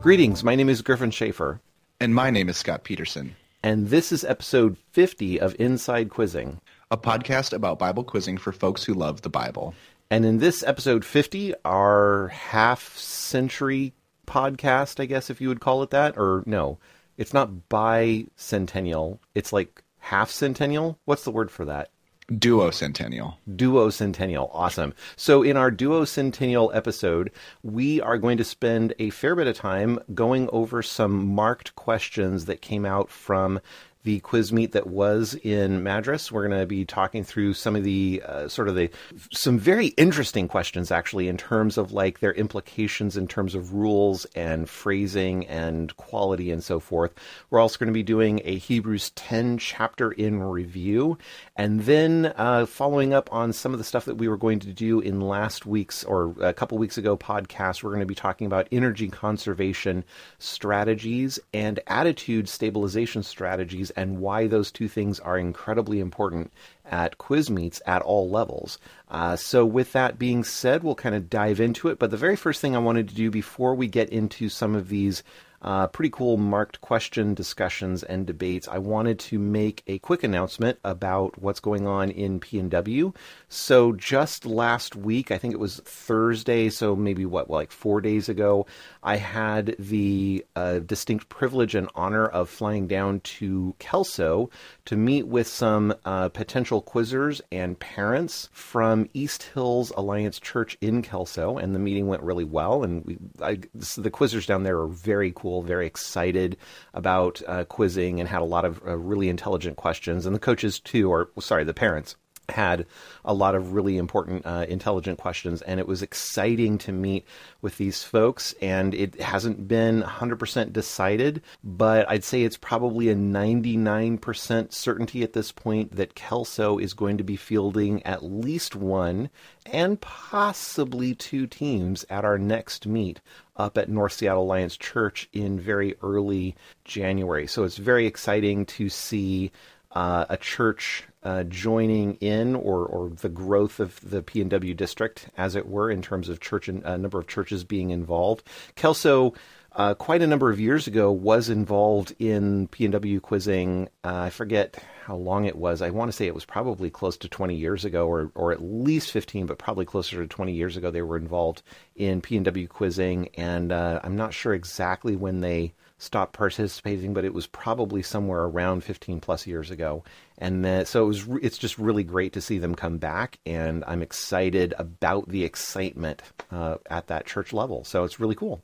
Greetings, my name is Griffin Schaefer, And my name is Scott Peterson, and this is episode 50 of Inside Quizzing. a podcast about Bible quizzing for folks who love the Bible. And in this episode 50, our half century podcast, I guess, if you would call it that, or no, it's not bicentennial, it's like half centennial. What's the word for that? Duocentennial. Duocentennial. Awesome. So, in our Duocentennial episode, we are going to spend a fair bit of time going over some marked questions that came out from the quiz meet that was in Madras. We're going to be talking through some of the uh, sort of the some very interesting questions actually in terms of like their implications in terms of rules and phrasing and quality and so forth. We're also going to be doing a Hebrews 10 chapter in review and then uh, following up on some of the stuff that we were going to do in last week's or a couple weeks ago podcast. We're going to be talking about energy conservation strategies and attitude stabilization strategies and why those two things are incredibly important at quiz meets at all levels. Uh, so, with that being said, we'll kind of dive into it. But the very first thing I wanted to do before we get into some of these uh, pretty cool marked question discussions and debates. I wanted to make a quick announcement about what's going on in PNW. So just last week, I think it was Thursday, so maybe what, like four days ago, I had the uh, distinct privilege and honor of flying down to Kelso to meet with some uh, potential quizzers and parents from East Hills Alliance Church in Kelso, and the meeting went really well. And we, I, the quizzers down there are very cool very excited about uh, quizzing and had a lot of uh, really intelligent questions. And the coaches, too, or sorry, the parents had a lot of really important, uh, intelligent questions, and it was exciting to meet with these folks. And it hasn't been 100% decided, but I'd say it's probably a 99% certainty at this point that Kelso is going to be fielding at least one and possibly two teams at our next meet up at North Seattle Alliance Church in very early January. So it's very exciting to see uh, a church uh, joining in or, or the growth of the PNW district, as it were, in terms of church and uh, number of churches being involved. Kelso, uh, quite a number of years ago, was involved in PNW quizzing. Uh, I forget how long it was. I want to say it was probably close to 20 years ago, or or at least 15, but probably closer to 20 years ago. They were involved in PNW quizzing, and uh, I'm not sure exactly when they stopped participating, but it was probably somewhere around 15 plus years ago. And so it was, it's just really great to see them come back, and I'm excited about the excitement uh, at that church level. So it's really cool.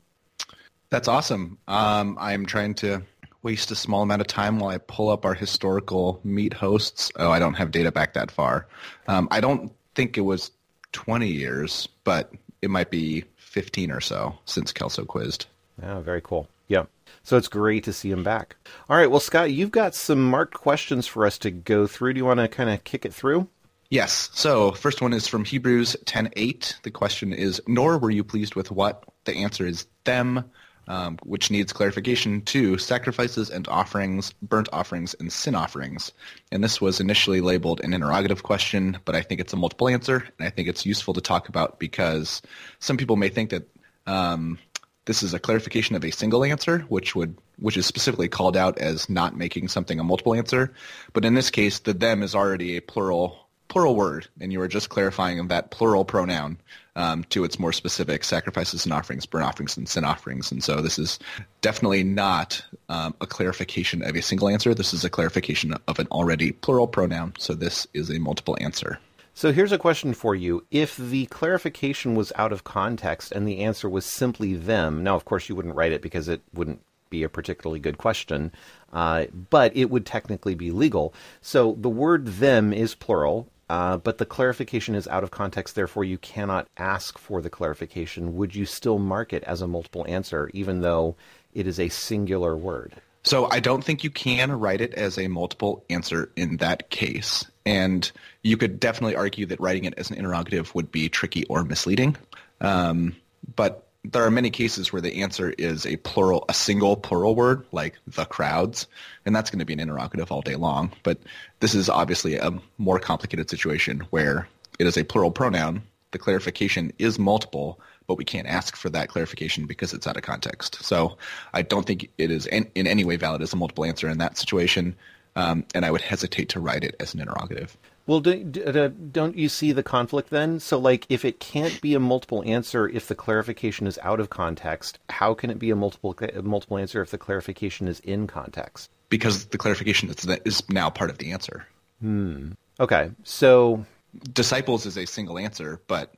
That's awesome. Um, I'm trying to waste a small amount of time while I pull up our historical meet hosts. Oh, I don't have data back that far. Um, I don't think it was 20 years, but it might be 15 or so since Kelso quizzed. Yeah, very cool. Yeah. So it's great to see him back. All right. Well, Scott, you've got some marked questions for us to go through. Do you want to kind of kick it through? Yes. So first one is from Hebrews 10:8. The question is, "Nor were you pleased with what?" The answer is them, um, which needs clarification to sacrifices and offerings, burnt offerings and sin offerings. And this was initially labeled an interrogative question, but I think it's a multiple answer, and I think it's useful to talk about because some people may think that um, this is a clarification of a single answer, which would which is specifically called out as not making something a multiple answer. But in this case, the them is already a plural plural word, and you are just clarifying that plural pronoun um, to its more specific sacrifices and offerings, burnt offerings and sin offerings. And so this is definitely not um, a clarification of a single answer. This is a clarification of an already plural pronoun. So this is a multiple answer. So here's a question for you. If the clarification was out of context and the answer was simply them, now, of course, you wouldn't write it because it wouldn't be a particularly good question, uh, but it would technically be legal. So the word them is plural, uh, but the clarification is out of context, therefore, you cannot ask for the clarification. Would you still mark it as a multiple answer, even though it is a singular word? So I don't think you can write it as a multiple answer in that case. And you could definitely argue that writing it as an interrogative would be tricky or misleading. Um, but there are many cases where the answer is a plural, a single plural word, like the crowds, and that's going to be an interrogative all day long. But this is obviously a more complicated situation where it is a plural pronoun. The clarification is multiple, but we can't ask for that clarification because it's out of context. So I don't think it is in, in any way valid as a multiple answer in that situation, um, and I would hesitate to write it as an interrogative. Well, do, do, don't you see the conflict then? So, like, if it can't be a multiple answer if the clarification is out of context, how can it be a multiple a multiple answer if the clarification is in context? Because the clarification is, is now part of the answer. Hmm. Okay. So, disciples is a single answer, but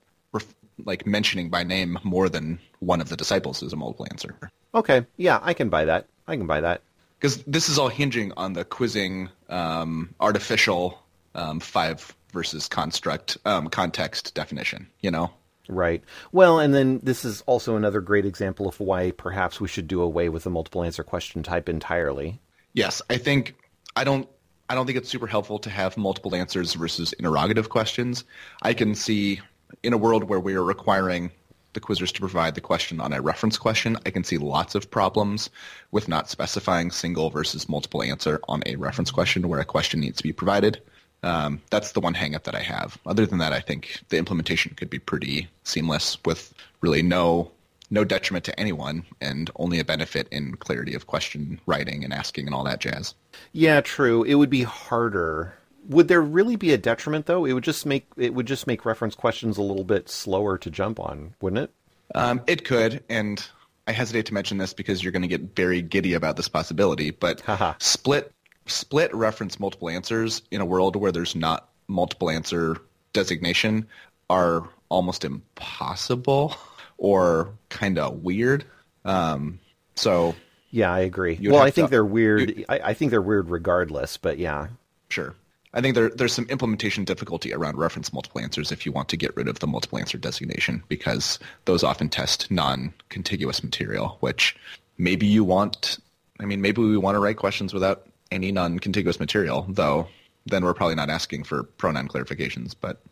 like mentioning by name more than one of the disciples is a multiple answer. Okay. Yeah, I can buy that. I can buy that. Because this is all hinging on the quizzing um, artificial um, five versus construct um, context definition. You know. Right. Well, and then this is also another great example of why perhaps we should do away with the multiple answer question type entirely. Yes, I think I don't I don't think it's super helpful to have multiple answers versus interrogative questions. I can see in a world where we are requiring the quizzers to provide the question on a reference question, I can see lots of problems with not specifying single versus multiple answer on a reference question where a question needs to be provided. Um, that's the one hangup that I have. Other than that, I think the implementation could be pretty seamless with really no no detriment to anyone and only a benefit in clarity of question writing and asking and all that jazz. Yeah, true. It would be harder. Would there really be a detriment though? It would just make it would just make reference questions a little bit slower to jump on, wouldn't it? Um, it could, and I hesitate to mention this because you're going to get very giddy about this possibility. But split split reference multiple answers in a world where there's not multiple answer designation are almost impossible or kind of weird. Um, so yeah, I agree. Well, I think to, they're weird. I, I, think they're weird regardless, but yeah, sure. I think there, there's some implementation difficulty around reference multiple answers if you want to get rid of the multiple answer designation because those often test non-contiguous material, which maybe you want. I mean, maybe we want to write questions without any non-contiguous material, though then we're probably not asking for pronoun clarifications, but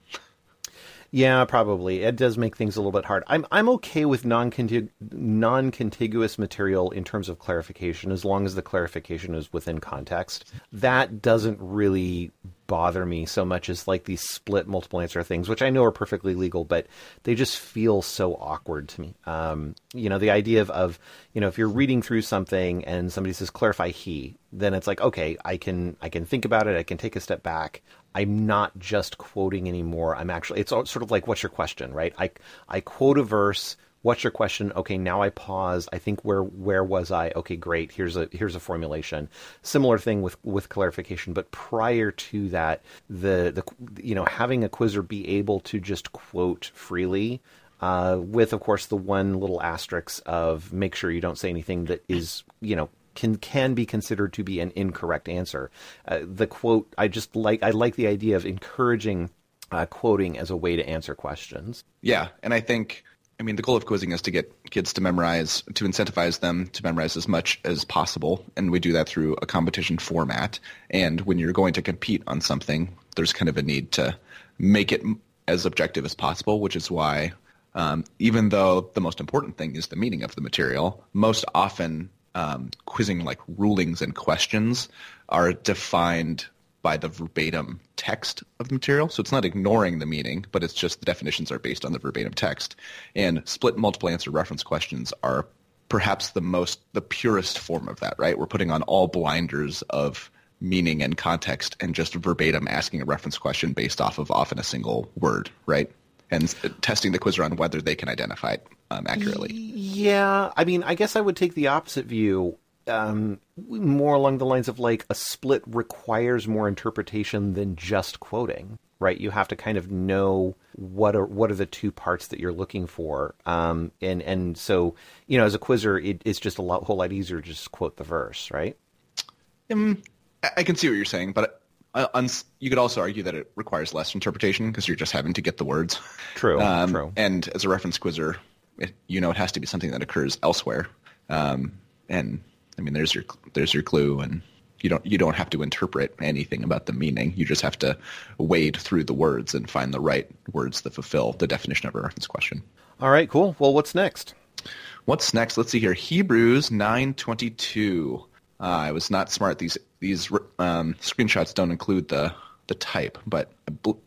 yeah, probably. It does make things a little bit hard. I'm I'm okay with non non contiguous material in terms of clarification as long as the clarification is within context. That doesn't really bother me so much as like these split multiple answer things, which I know are perfectly legal, but they just feel so awkward to me. Um, you know, the idea of, of, you know, if you're reading through something and somebody says clarify he, then it's like, okay, I can, I can think about it. I can take a step back. I'm not just quoting anymore. I'm actually, it's sort of like, what's your question, right? I, I quote a verse what's your question? Okay now i pause. I think where where was i? Okay great. Here's a here's a formulation. Similar thing with with clarification but prior to that the the you know having a quizzer be able to just quote freely uh, with of course the one little asterisk of make sure you don't say anything that is you know can can be considered to be an incorrect answer. Uh, the quote I just like I like the idea of encouraging uh, quoting as a way to answer questions. Yeah, and I think I mean, the goal of quizzing is to get kids to memorize, to incentivize them to memorize as much as possible, and we do that through a competition format. And when you're going to compete on something, there's kind of a need to make it as objective as possible, which is why, um, even though the most important thing is the meaning of the material, most often um, quizzing like rulings and questions are defined by the verbatim text of the material. So it's not ignoring the meaning, but it's just the definitions are based on the verbatim text. And split multiple answer reference questions are perhaps the most, the purest form of that, right? We're putting on all blinders of meaning and context and just verbatim asking a reference question based off of often a single word, right? And testing the quizzer on whether they can identify it um, accurately. Yeah, I mean, I guess I would take the opposite view um, more along the lines of like a split requires more interpretation than just quoting, right? You have to kind of know what are what are the two parts that you're looking for, um, and and so you know, as a quizzer, it, it's just a lot, whole lot easier to just quote the verse, right? Um, I can see what you're saying, but you could also argue that it requires less interpretation because you're just having to get the words. True. Um, true. And as a reference quizzer, it, you know it has to be something that occurs elsewhere, um, and I mean, there's your there's your clue, and you don't you don't have to interpret anything about the meaning. You just have to wade through the words and find the right words that fulfill the definition of a reference question. All right, cool. Well, what's next? What's next? Let's see here. Hebrews nine twenty two. Uh, I was not smart. These these um, screenshots don't include the the type, but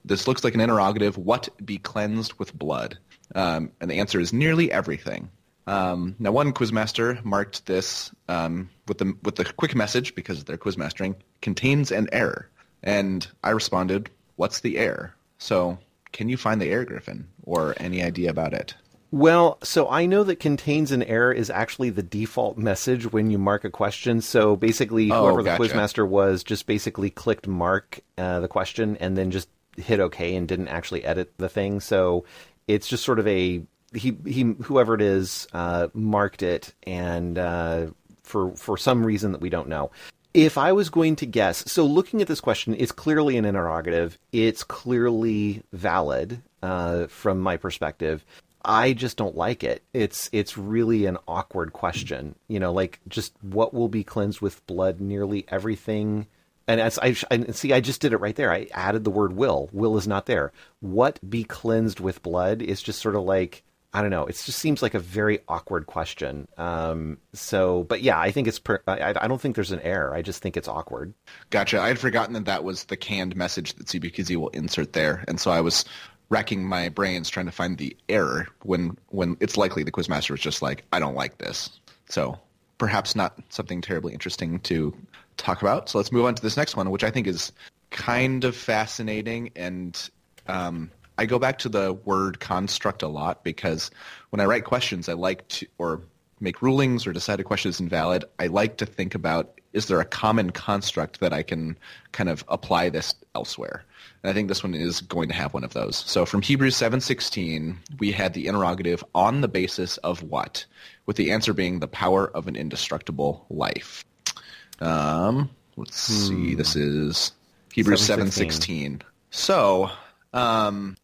this looks like an interrogative. What be cleansed with blood? Um, and the answer is nearly everything. Um, now, one quizmaster marked this um, with the with the quick message because their quizmastering contains an error, and I responded, "What's the error?" So, can you find the error, Griffin, or any idea about it? Well, so I know that contains an error is actually the default message when you mark a question. So basically, Oh, whoever gotcha. the quizmaster was just basically clicked mark uh, the question and then just hit OK and didn't actually edit the thing. So it's just sort of a he he whoever it is uh, marked it and uh, for for some reason that we don't know. If I was going to guess, so looking at this question, it's clearly an interrogative. It's clearly valid uh, from my perspective. I just don't like it. It's it's really an awkward question. You know, like just what will be cleansed with blood? Nearly everything. And as I, I see, I just did it right there. I added the word will. Will is not there. What be cleansed with blood is just sort of like I don't know. It just seems like a very awkward question. Um, so, but yeah, I think it's. Per, I, I don't think there's an error. I just think it's awkward. Gotcha. I had forgotten that that was the canned message that CBQZ will insert there, and so I was racking my brains trying to find the error when when it's likely the quizmaster was just like, I don't like this. So perhaps not something terribly interesting to talk about. So let's move on to this next one, which I think is kind of fascinating. And um, I go back to the word construct a lot because when I write questions, I like to or make rulings or decide a question is invalid. I like to think about is there a common construct that I can kind of apply this elsewhere. And I think this one is going to have one of those. So from Hebrews 7:16, we had the interrogative on the basis of what, with the answer being the power of an indestructible life. Um, let's see. This is Hebrews 7:16. So, um,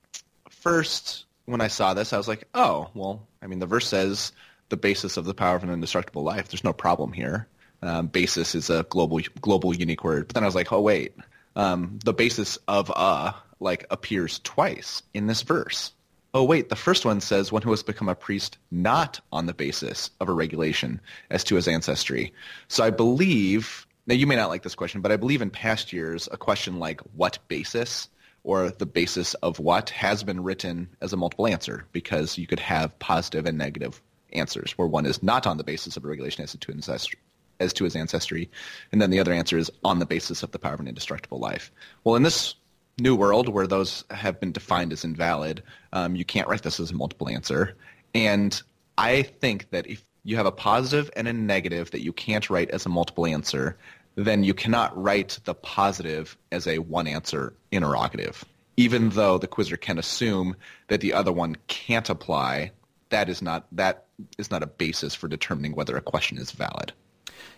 first when I saw this, I was like, "Oh, well, I mean, the verse says the basis of the power of an indestructible life. There's no problem here. Um, basis is a global global unique word." But then I was like, "Oh, wait." Um, the basis of a like appears twice in this verse. Oh wait, the first one says one who has become a priest not on the basis of a regulation as to his ancestry. So I believe now you may not like this question, but I believe in past years a question like what basis or the basis of what has been written as a multiple answer because you could have positive and negative answers where one is not on the basis of a regulation as to ancestry as to his ancestry, and then the other answer is on the basis of the power of an indestructible life. Well, in this new world where those have been defined as invalid, um, you can't write this as a multiple answer. And I think that if you have a positive and a negative that you can't write as a multiple answer, then you cannot write the positive as a one answer interrogative. Even though the quizzer can assume that the other one can't apply, that is not that is not a basis for determining whether a question is valid.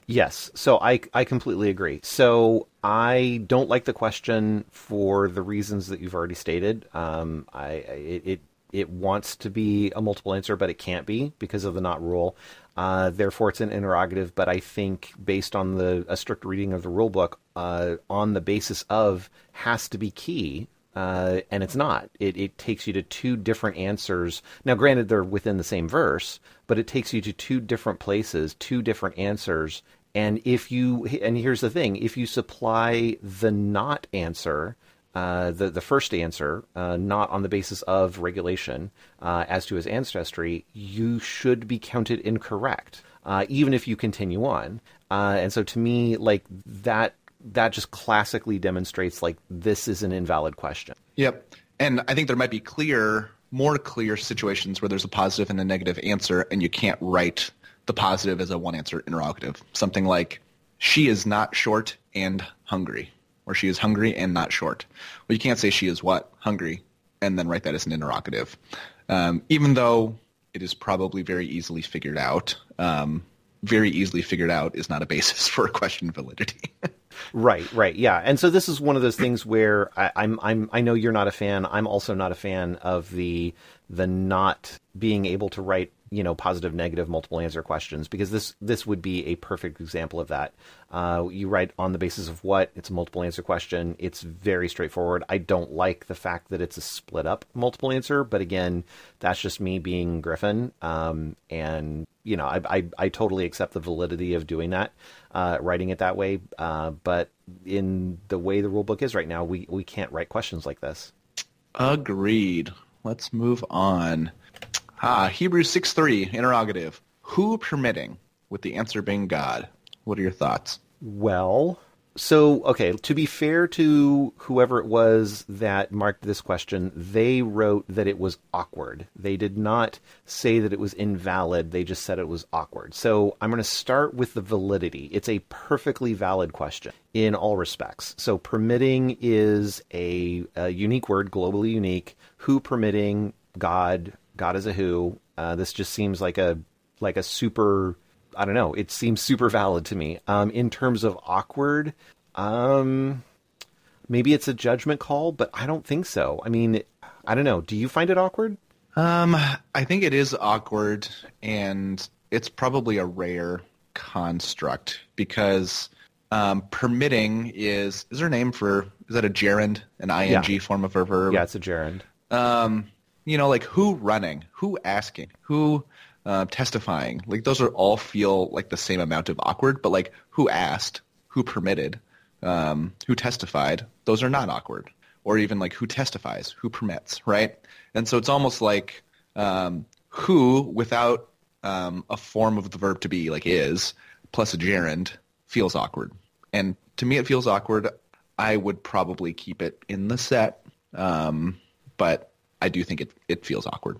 Yes, so I I completely agree. So I don't like the question for the reasons that you've already stated. Um, I it, it it wants to be a multiple answer, but it can't be because of the not rule. Uh, therefore, it's an interrogative. But I think based on the a strict reading of the rule book, uh, on the basis of has to be key. Uh, and it's not. It, it takes you to two different answers. Now, granted, they're within the same verse, but it takes you to two different places, two different answers. And if you, and here's the thing, if you supply the not answer, uh, the the first answer, uh, not on the basis of regulation uh, as to his ancestry, you should be counted incorrect, uh, even if you continue on. Uh, and so, to me, like that that just classically demonstrates like this is an invalid question. Yep. And I think there might be clear, more clear situations where there's a positive and a negative answer, and you can't write the positive as a one answer interrogative. Something like, she is not short and hungry, or she is hungry and not short. Well, you can't say she is what? Hungry, and then write that as an interrogative. Um, even though it is probably very easily figured out, um, very easily figured out is not a basis for a question validity. Right, right, yeah. And so this is one of those things where I, I'm, I'm, I know you're not a fan. I'm also not a fan of the, the not being able to write, you know, positive, negative, multiple answer questions because this, this would be a perfect example of that. Uh, you write on the basis of what? It's a multiple answer question. It's very straightforward. I don't like the fact that it's a split up multiple answer, but again, that's just me being Griffin. Um, and you know, I, I, I totally accept the validity of doing that, uh, writing it that way. Uh, but in the way the rule book is right now, we, we can't write questions like this. Agreed. Let's move on. Ah, Hebrews 6.3, interrogative. Who permitting, with the answer being God? What are your thoughts? Well, so okay, to be fair to whoever it was that marked this question, they wrote that it was awkward. They did not say that it was invalid, they just said it was awkward. So I'm going to start with the validity. It's a perfectly valid question in all respects. So permitting is a, a unique word, globally unique. Who permitting? God. God is a who. Uh, this just seems like a like a super I don't know. It seems super valid to me. Um, in terms of awkward, um, maybe it's a judgment call, but I don't think so. I mean, I don't know. Do you find it awkward? Um, I think it is awkward, and it's probably a rare construct because um, permitting is is there a name for is that a gerund, an ing Yeah. form of a verb? Yeah, it's a gerund. um, you know, like who running, who asking, who uh, testifying. Like those are all feel like the same amount of awkward, but like who asked, who permitted, um, who testified, those are not awkward. Or even like who testifies, who permits, right? And so it's almost like um, who without um, a form of the verb to be, like is, plus a gerund, feels awkward. And to me, it feels awkward. I would probably keep it in the set, um, but I do think it, it feels awkward.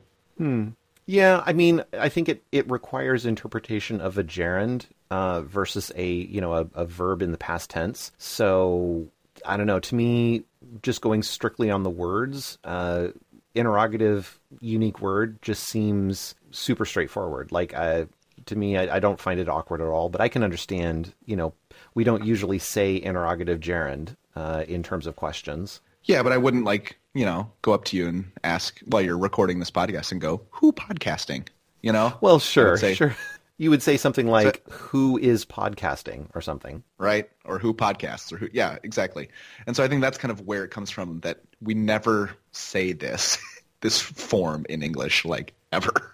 Yeah, I mean, I think it, it requires interpretation of a gerund uh, versus a you know a, a verb in the past tense. So I don't know. To me, just going strictly on the words, uh, interrogative, unique word just seems super straightforward. Like I, to me, I, I don't find it awkward at all. But I can understand. You know, we don't usually say interrogative gerund uh, in terms of questions. Yeah, but I wouldn't like, you know, go up to you and ask while you're recording this podcast and go, who podcasting? You know? Well, sure, say, sure. You would say something like, "Who is podcasting?" or something. Right? Or who podcasts or who, yeah, exactly. And so I think that's kind of where it comes from that we never say this, this form in English, like ever.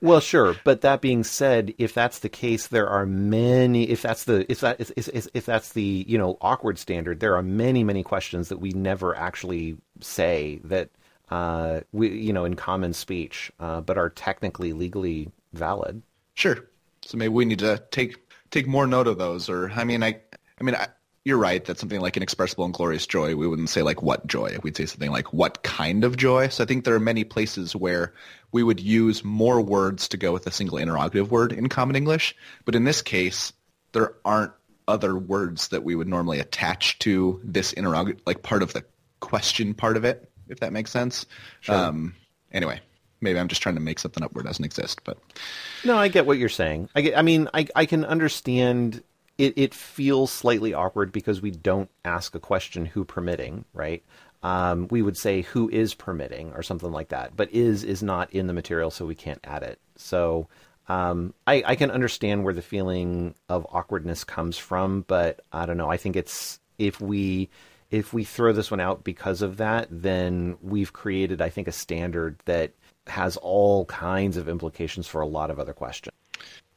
Well, sure, but that being said, if that's the case, there are many. If that's the if that if, if, if that's the you know awkward standard, there are many many questions that we never actually say that uh, we you know in common speech, uh, but are technically legally valid. Sure. So maybe we need to take take more note of those. Or I mean, I I mean, I, you're right that something like inexpressible and glorious joy, we wouldn't say like what joy. We'd say something like what kind of joy. So I think there are many places where we would use more words to go with a single interrogative word in common English. But in this case, there aren't other words that we would normally attach to this interrogative, like part of the question part of it, if that makes sense. Um, anyway, maybe I'm just trying to make something up where it doesn't exist, but. No, I get what you're saying. I get, I mean, I I can understand it. It feels slightly awkward because we don't ask a question who permitting, right? Um, we would say who is permitting or something like that, but is is not in the material, so we can't add it. So um, I, I can understand where the feeling of awkwardness comes from, but I don't know. I think it's if we if we throw this one out because of that, then we've created, I think, a standard that has all kinds of implications for a lot of other questions.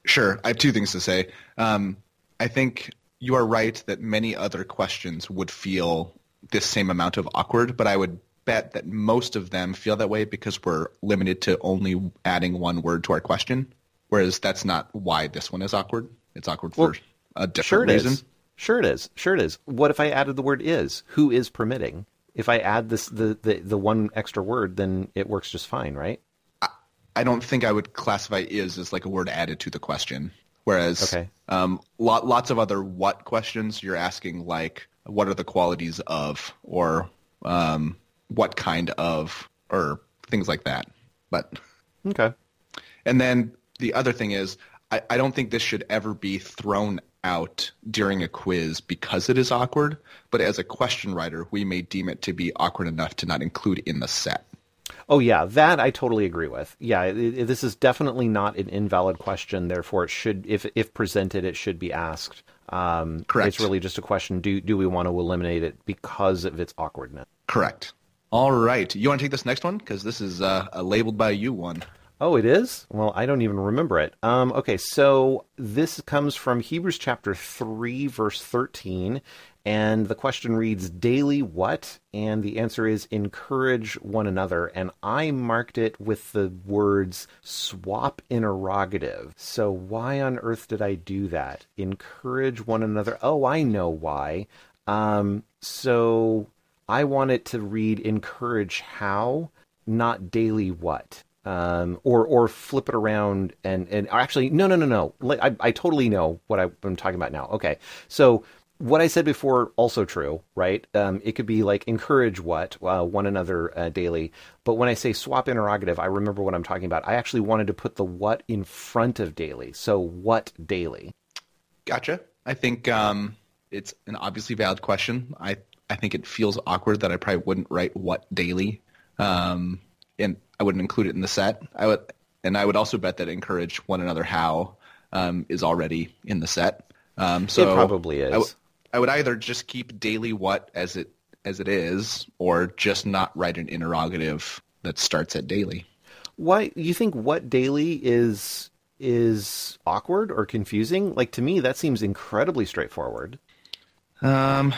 Sure. I have two things to say. Um, I think you are right that many other questions would feel this same amount of awkward, but I would bet that most of them feel that way because we're limited to only adding one word to our question, whereas that's not why this one is awkward. It's awkward for Well, a different Sure it is. reason. Sure it is. Sure it is. What if I added the word is? Who is permitting? If I add this the, the, the one extra word, then it works just fine, right? I don't think I would classify is as like a word added to the question. Whereas Okay. um, lot, lots of other what questions you're asking like what are the qualities of or um, what kind of or things like that. But Okay. and then the other thing is I, I don't think this should ever be thrown out during a quiz because it is awkward. But as a question writer, we may deem it to be awkward enough to not include in the set. Oh yeah, that I totally agree with. Yeah, it, it- this is definitely not an invalid question. Therefore, it should, if if presented, it should be asked. Um, Correct. It's really just a question: do do we want to eliminate it because of its awkwardness? Correct. All right. You want to take this next one? Because this is uh, a labeled by you one. Oh, it is? Well, I don't even remember it. Um, okay, so this comes from Hebrews chapter 3, verse 13. And the question reads, Daily what? And the answer is, encourage one another. And I marked it with the words swap interrogative. So why on earth did I do that? Encourage one another. Oh, I know why. Um, so I want it to read encourage how, not daily what. Um, or or flip it around and and actually no no no no I, I totally know what I, am talking about now. Okay, so what I said before also true, right? Um, it could be like encourage what uh, one another uh, daily, but when I say swap interrogative, I remember what I'm talking about. I actually wanted to put the what in front of daily. So what daily? Gotcha. I think um, it's an obviously valid question. I I think it feels awkward that I probably wouldn't write what daily. Um, and I wouldn't include it in the set. I would, and I would also bet that encourage one another how um, is already in the set. Um, so it probably is. I, w- I would either just keep daily what as it as it is, or just not write an interrogative that starts at daily. Why you think what daily is is awkward or confusing? Like to me, that seems incredibly straightforward. Um,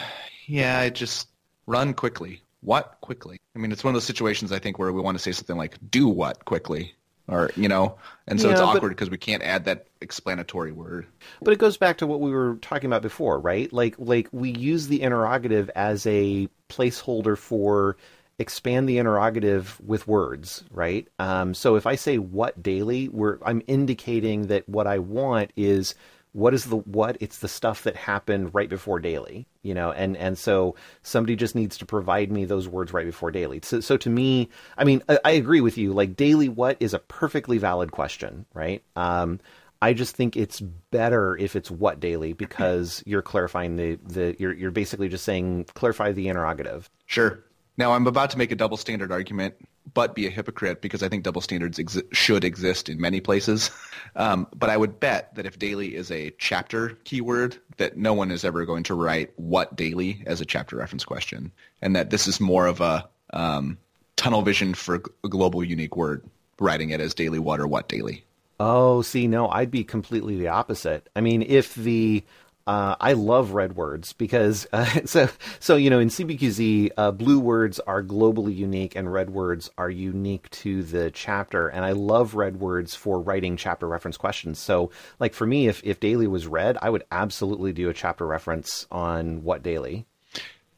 yeah, it just run quickly what quickly? I mean, it's one of those situations I think where we want to say something like do what quickly or you know and so yeah, it's awkward because we can't add that explanatory word. But it goes back to what we were talking about before right? Like like we use the interrogative as a placeholder for expand the interrogative with words right? Um, so if i say what daily we're i'm indicating that what i want is what is the what it's the stuff that happened right before daily you know and and so somebody just needs to provide me those words right before daily so, so to me i mean I, I agree with you like daily what is a perfectly valid question right um, I just think it's better if it's what daily because you're clarifying the, the you're you're basically just saying clarify the interrogative. Sure. Now I'm about to make a double standard argument but be a hypocrite because I think double standards should exist in many places. Um, but I would bet that if daily is a chapter keyword, that no one is ever going to write what daily as a chapter reference question, and that this is more of a um, tunnel vision for a global unique word, writing it as daily what or what daily. Oh, see, no, I'd be completely the opposite. I mean, if the uh, I love red words because uh, so so you know in CBQZ uh, blue words are globally unique and red words are unique to the chapter and I love red words for writing chapter reference questions. So like for me, if if daily was red, I would absolutely do a chapter reference on what daily.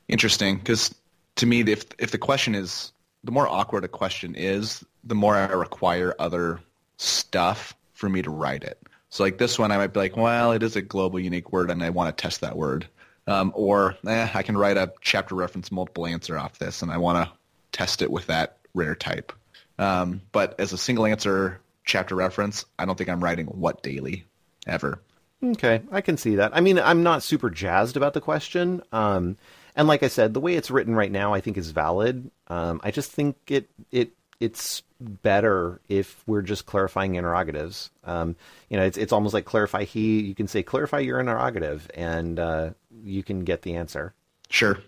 Interesting, because to me, if if the question is the more awkward a question is, the more I require other stuff for me to write it. So like this one, I might be like, well, it is a global unique word, and I want to test that word. Um, or eh, I can write a chapter reference multiple answer off this, and I want to test it with that rare type. Um, but as a single answer chapter reference, I don't think I'm writing what daily ever. Okay, I can see that. I mean, I'm not super jazzed about the question. Um, and like I said, the way it's written right now, I think is valid. Um, I just think it it it's better if we're just clarifying interrogatives. Um, you know, it's it's almost like clarify he. You can say clarify your interrogative, and uh, you can get the answer. Sure.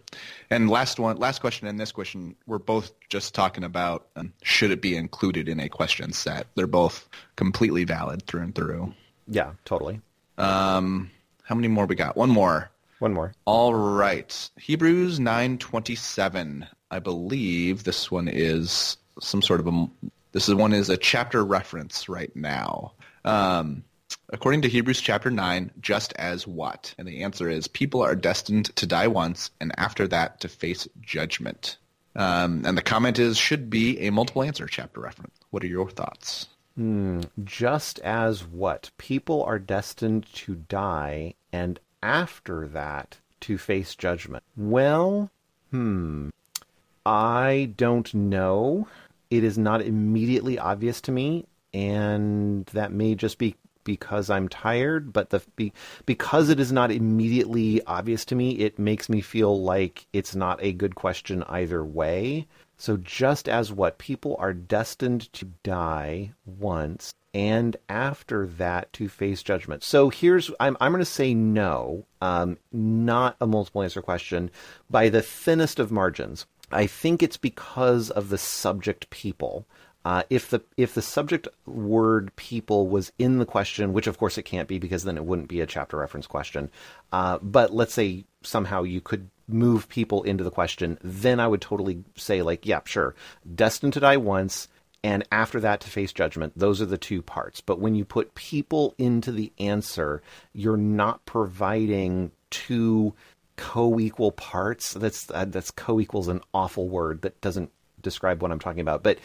And last one, last question in this question, we're both just talking about um, should it be included in a question set. They're both completely valid through and through. Yeah, totally. Um, how many more we got? One more. One more. All right. Hebrews 9:27. I believe this one is some sort of a this is one is a chapter reference right now. Um, according to Hebrews chapter 9, just as what? And the answer is people are destined to die once and after that to face judgment. Um, and the comment is should be a multiple answer chapter reference. What are your thoughts? Hmm. Just as what? People are destined to die and after that to face judgment. Well, hmm. I don't know it is not immediately obvious to me, and that may just be because I'm tired, but the be, because it is not immediately obvious to me, it makes me feel like it's not a good question either way. So just as what people are destined to die once and after that to face judgment. So here's I'm I'm going to say no, um, not a multiple answer question by the thinnest of margins. I think it's because of the subject people. Uh, if the if the subject word people was in the question, which of course it can't be because then it wouldn't be a chapter reference question. Uh, but let's say somehow you could move people into the question, then I would totally say like, yeah, sure, destined to die once, and after that to face judgment. Those are the two parts. But when you put people into the answer, you're not providing two co-equal parts. That's uh, that's co-equals an awful word that doesn't describe what I'm talking about. But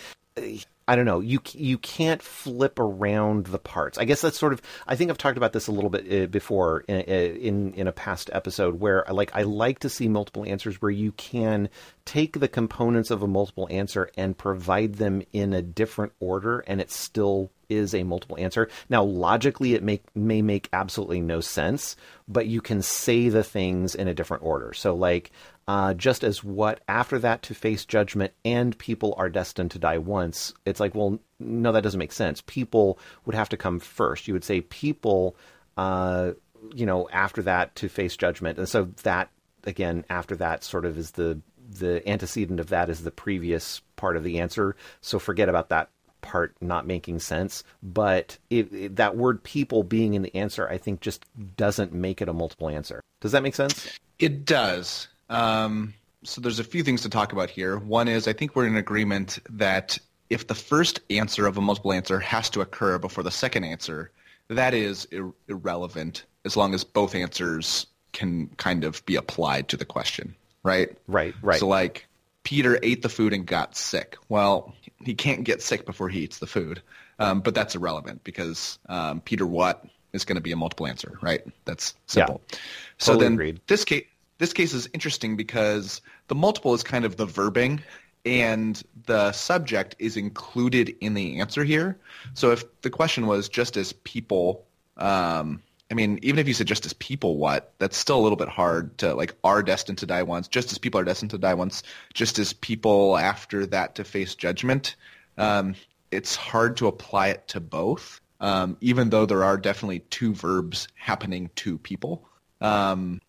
I don't know. You you can't flip around the parts. I guess that's sort of. I think I've talked about this a little bit uh, before in, uh, in in a past episode where I like I like to see multiple answers where you can take the components of a multiple answer and provide them in a different order, and it still is a multiple answer. Now, logically, it make, may make absolutely no sense, but you can say the things in a different order. So, like, uh, just as what after that to face judgment and people are destined to die once, it's like, well, no, that doesn't make sense. People would have to come first. You would say people, uh, you know, after that to face judgment, and so that again, after that, sort of is the the antecedent of that is the previous part of the answer. So forget about that part not making sense. But it, it, that word people being in the answer, I think, just doesn't make it a multiple answer. Does that make sense? It does. Um, so there's a few things to talk about here. One is I think we're in agreement that if the first answer of a multiple answer has to occur before the second answer, that is ir- irrelevant as long as both answers can kind of be applied to the question, right? Right, right. So like Peter ate the food and got sick. Well, he can't get sick before he eats the food, um, but that's irrelevant because um, Peter what is going to be a multiple answer, right? That's simple. Yeah, so then agreed. this case this case is interesting because the multiple is kind of the verbing and the subject is included in the answer here. So if the question was just as people um, I mean, even if you said just as people what, that's still a little bit hard to like are destined to die once, just as people are destined to die once, just as people after that to face judgment. Um, it's hard to apply it to both, um, even though there are definitely two verbs happening to people. Um,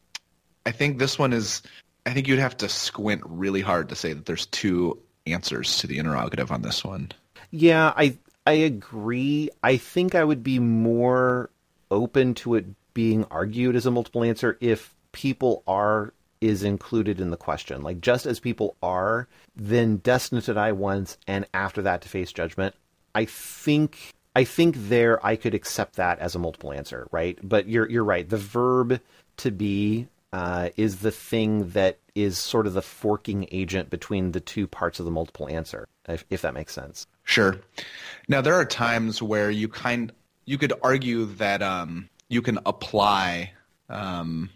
I think this one is, I think you'd have to squint really hard to say that there's two answers to the interrogative on this one. Yeah, I I agree. I think I would be more open to it being argued as a multiple answer if people are is included in the question. Like just as people are, then destined to die once and after that to face judgment. I think I think there I could accept that as a multiple answer, right? But you're you're right. The verb to be uh, is the thing that is sort of the forking agent between the two parts of the multiple answer, if, if that makes sense. Sure. Now there are times where you kind you could argue that um, you can apply um,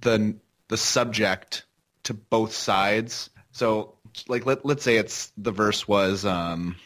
the the subject to both sides. So, like, let let's say it's the verse was um,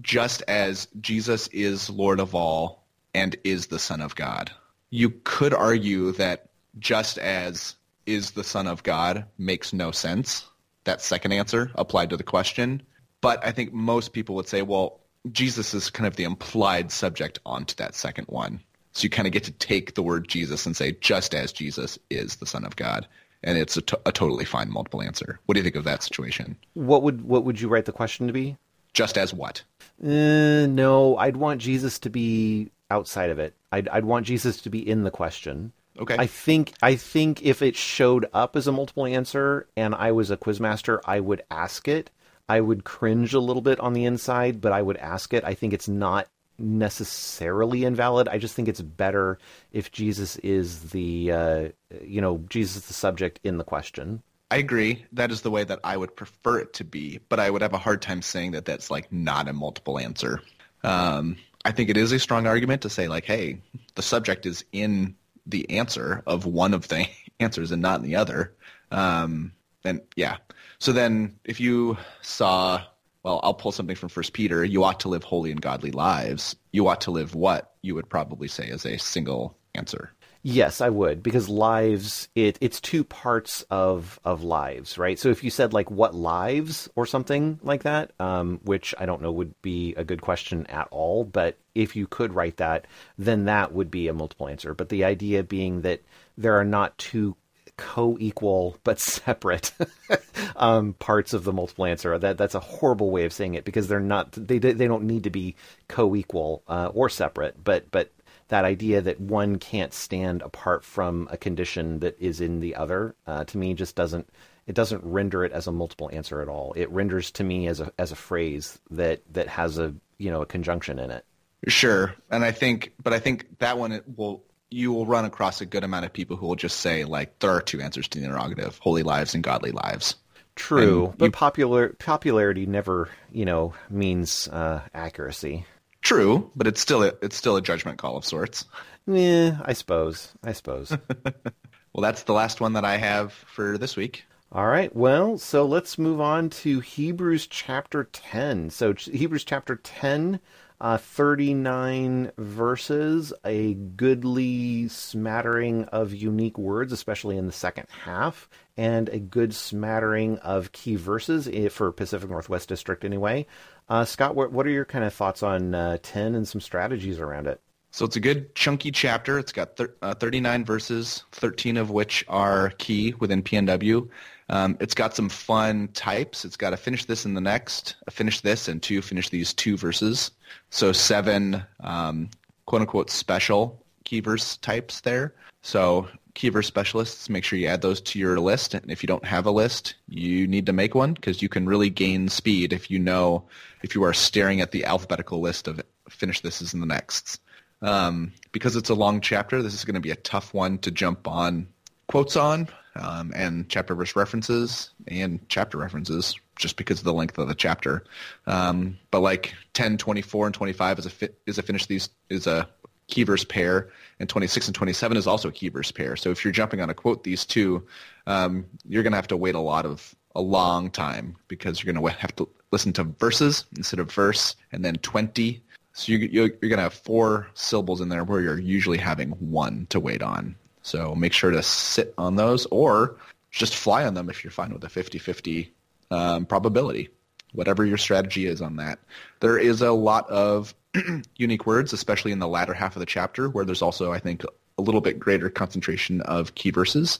just as Jesus is Lord of all and is the Son of God. You could argue that just as is the Son of God makes no sense. That second answer applied to the question. But I think most people would say, well, Jesus is kind of the implied subject onto that second one. So you kind of get to take the word Jesus and say, just as Jesus is the Son of God. And it's a, a totally fine multiple answer. What do you think of that situation? What would what would you write the question to be? Just as what? Uh, no, I'd want Jesus to be outside of it. I'd I'd want Jesus to be in the question. Okay. I think I think if it showed up as a multiple answer and I was a quizmaster, I would ask it. I would cringe a little bit on the inside, but I would ask it. I think it's not necessarily invalid. I just think it's better if Jesus is the uh, you know Jesus is the subject in the question. I agree. That is the way that I would prefer it to be, but I would have a hard time saying that that's like not a multiple answer. Um, I think it is a strong argument to say like, hey, the subject is in the answer of one of the answers and not the other. Um, and yeah. So then if you saw, well, I'll pull something from First Peter, you ought to live holy and godly lives. You ought to live what? You would probably say is a single answer. Yes, I would because lives it it's two parts of of lives, right? So if you said like what lives or something like that, um, which I don't know would be a good question at all, but if you could write that, then that would be a multiple answer. But the idea being that there are not two co-equal but separate um, parts of the multiple answer. That that's a horrible way of saying it because they're not. They they don't need to be co-equal uh, or separate. But but that idea that one can't stand apart from a condition that is in the other uh, to me just doesn't it doesn't render it as a multiple answer at all. It renders to me as a as a phrase that that has a you know a conjunction in it. Sure, and I think, but I think that one will you will run across a good amount of people who will just say like there are two answers to the interrogative: holy lives and godly lives. True, and but you, popular popularity never you know means uh, accuracy. True, but it's still a, it's still a judgment call of sorts. Yeah, I suppose. I suppose. well, that's the last one that I have for this week. All right. Well, so let's move on to Hebrews chapter 10. So, Hebrews chapter 10, uh, 39 verses, a goodly smattering of unique words, especially in the second half, and a good smattering of key verses eh, for Pacific Northwest District, anyway. Uh, Scott, what, what are your kind of thoughts on uh, 10 and some strategies around it? So it's a good chunky chapter. It's got thir- uh, 39 verses, 13 of which are key within PNW. Um, it's got some fun types. It's got to finish this in the next, finish this, and two, finish these two verses. So seven um, quote-unquote special key verse types there. So key verse specialists, make sure you add those to your list. And if you don't have a list, you need to make one because you can really gain speed if you know, if you are staring at the alphabetical list of finish this is in the next. Um, because it's a long chapter, this is going to be a tough one to jump on quotes on um, and chapter verse references and chapter references just because of the length of the chapter. Um, but like 10, 24, and 25 is a fi- is a finish these is a key verse pair, and 26 and 27 is also key verse pair. So if you're jumping on a quote these two, um, you're going to have to wait a lot of a long time because you're going to have to listen to verses instead of verse, and then 20. So you, you're, you're going to have four syllables in there where you're usually having one to wait on. So make sure to sit on those or just fly on them if you're fine with a 50-50 um, probability, whatever your strategy is on that. There is a lot of unique words, especially in the latter half of the chapter, where there's also, I think, a little bit greater concentration of key verses.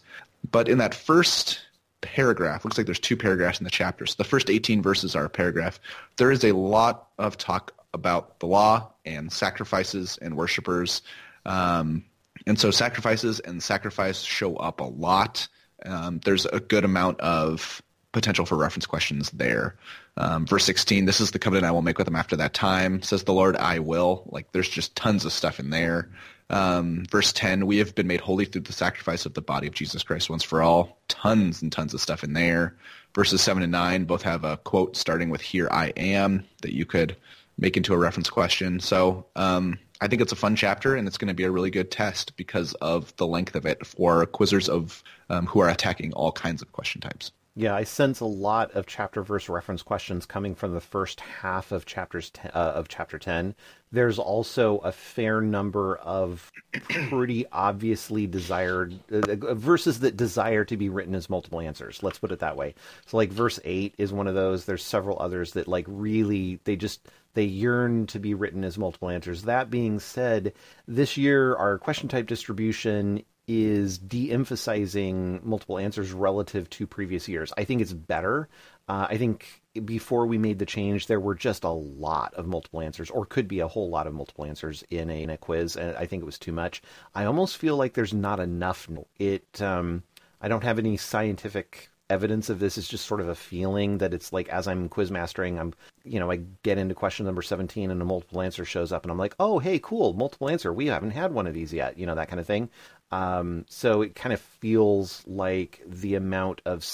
But in that first paragraph, looks like there's two paragraphs in the chapter. So the first 18 verses are a paragraph. There is a lot of talk about the law and sacrifices and worshipers. Um, and so sacrifices and sacrifice show up a lot. Um, there's a good amount of potential for reference questions there. Um, verse 16, this is the covenant I will make with them after that time, says the Lord, I will. Like there's just tons of stuff in there. Um, verse 10, we have been made holy through the sacrifice of the body of Jesus Christ once for all. Tons and tons of stuff in there. Verses 7 and 9 both have a quote starting with here I am that you could make into a reference question. So um, I think it's a fun chapter, and it's going to be a really good test because of the length of it for quizzers of um, who are attacking all kinds of question types. Yeah, I sense a lot of chapter verse reference questions coming from the first half of chapters ten, uh, of chapter 10. There's also a fair number of pretty obviously desired uh, verses that desire to be written as multiple answers. Let's put it that way. So like verse 8 is one of those. There's several others that like really they just they yearn to be written as multiple answers. That being said, this year our question type distribution is de-emphasizing multiple answers relative to previous years. I think it's better. Uh, I think before we made the change, there were just a lot of multiple answers, or could be a whole lot of multiple answers in a, in a quiz, and I think it was too much. I almost feel like there's not enough. It. Um, I don't have any scientific evidence of this is just sort of a feeling that it's like as I'm quiz mastering, I'm you know I get into question number 17 and a multiple answer shows up and I'm like, oh hey cool multiple answer we haven't had one of these yet you know that kind of thing. Um, so it kind of feels like the amount of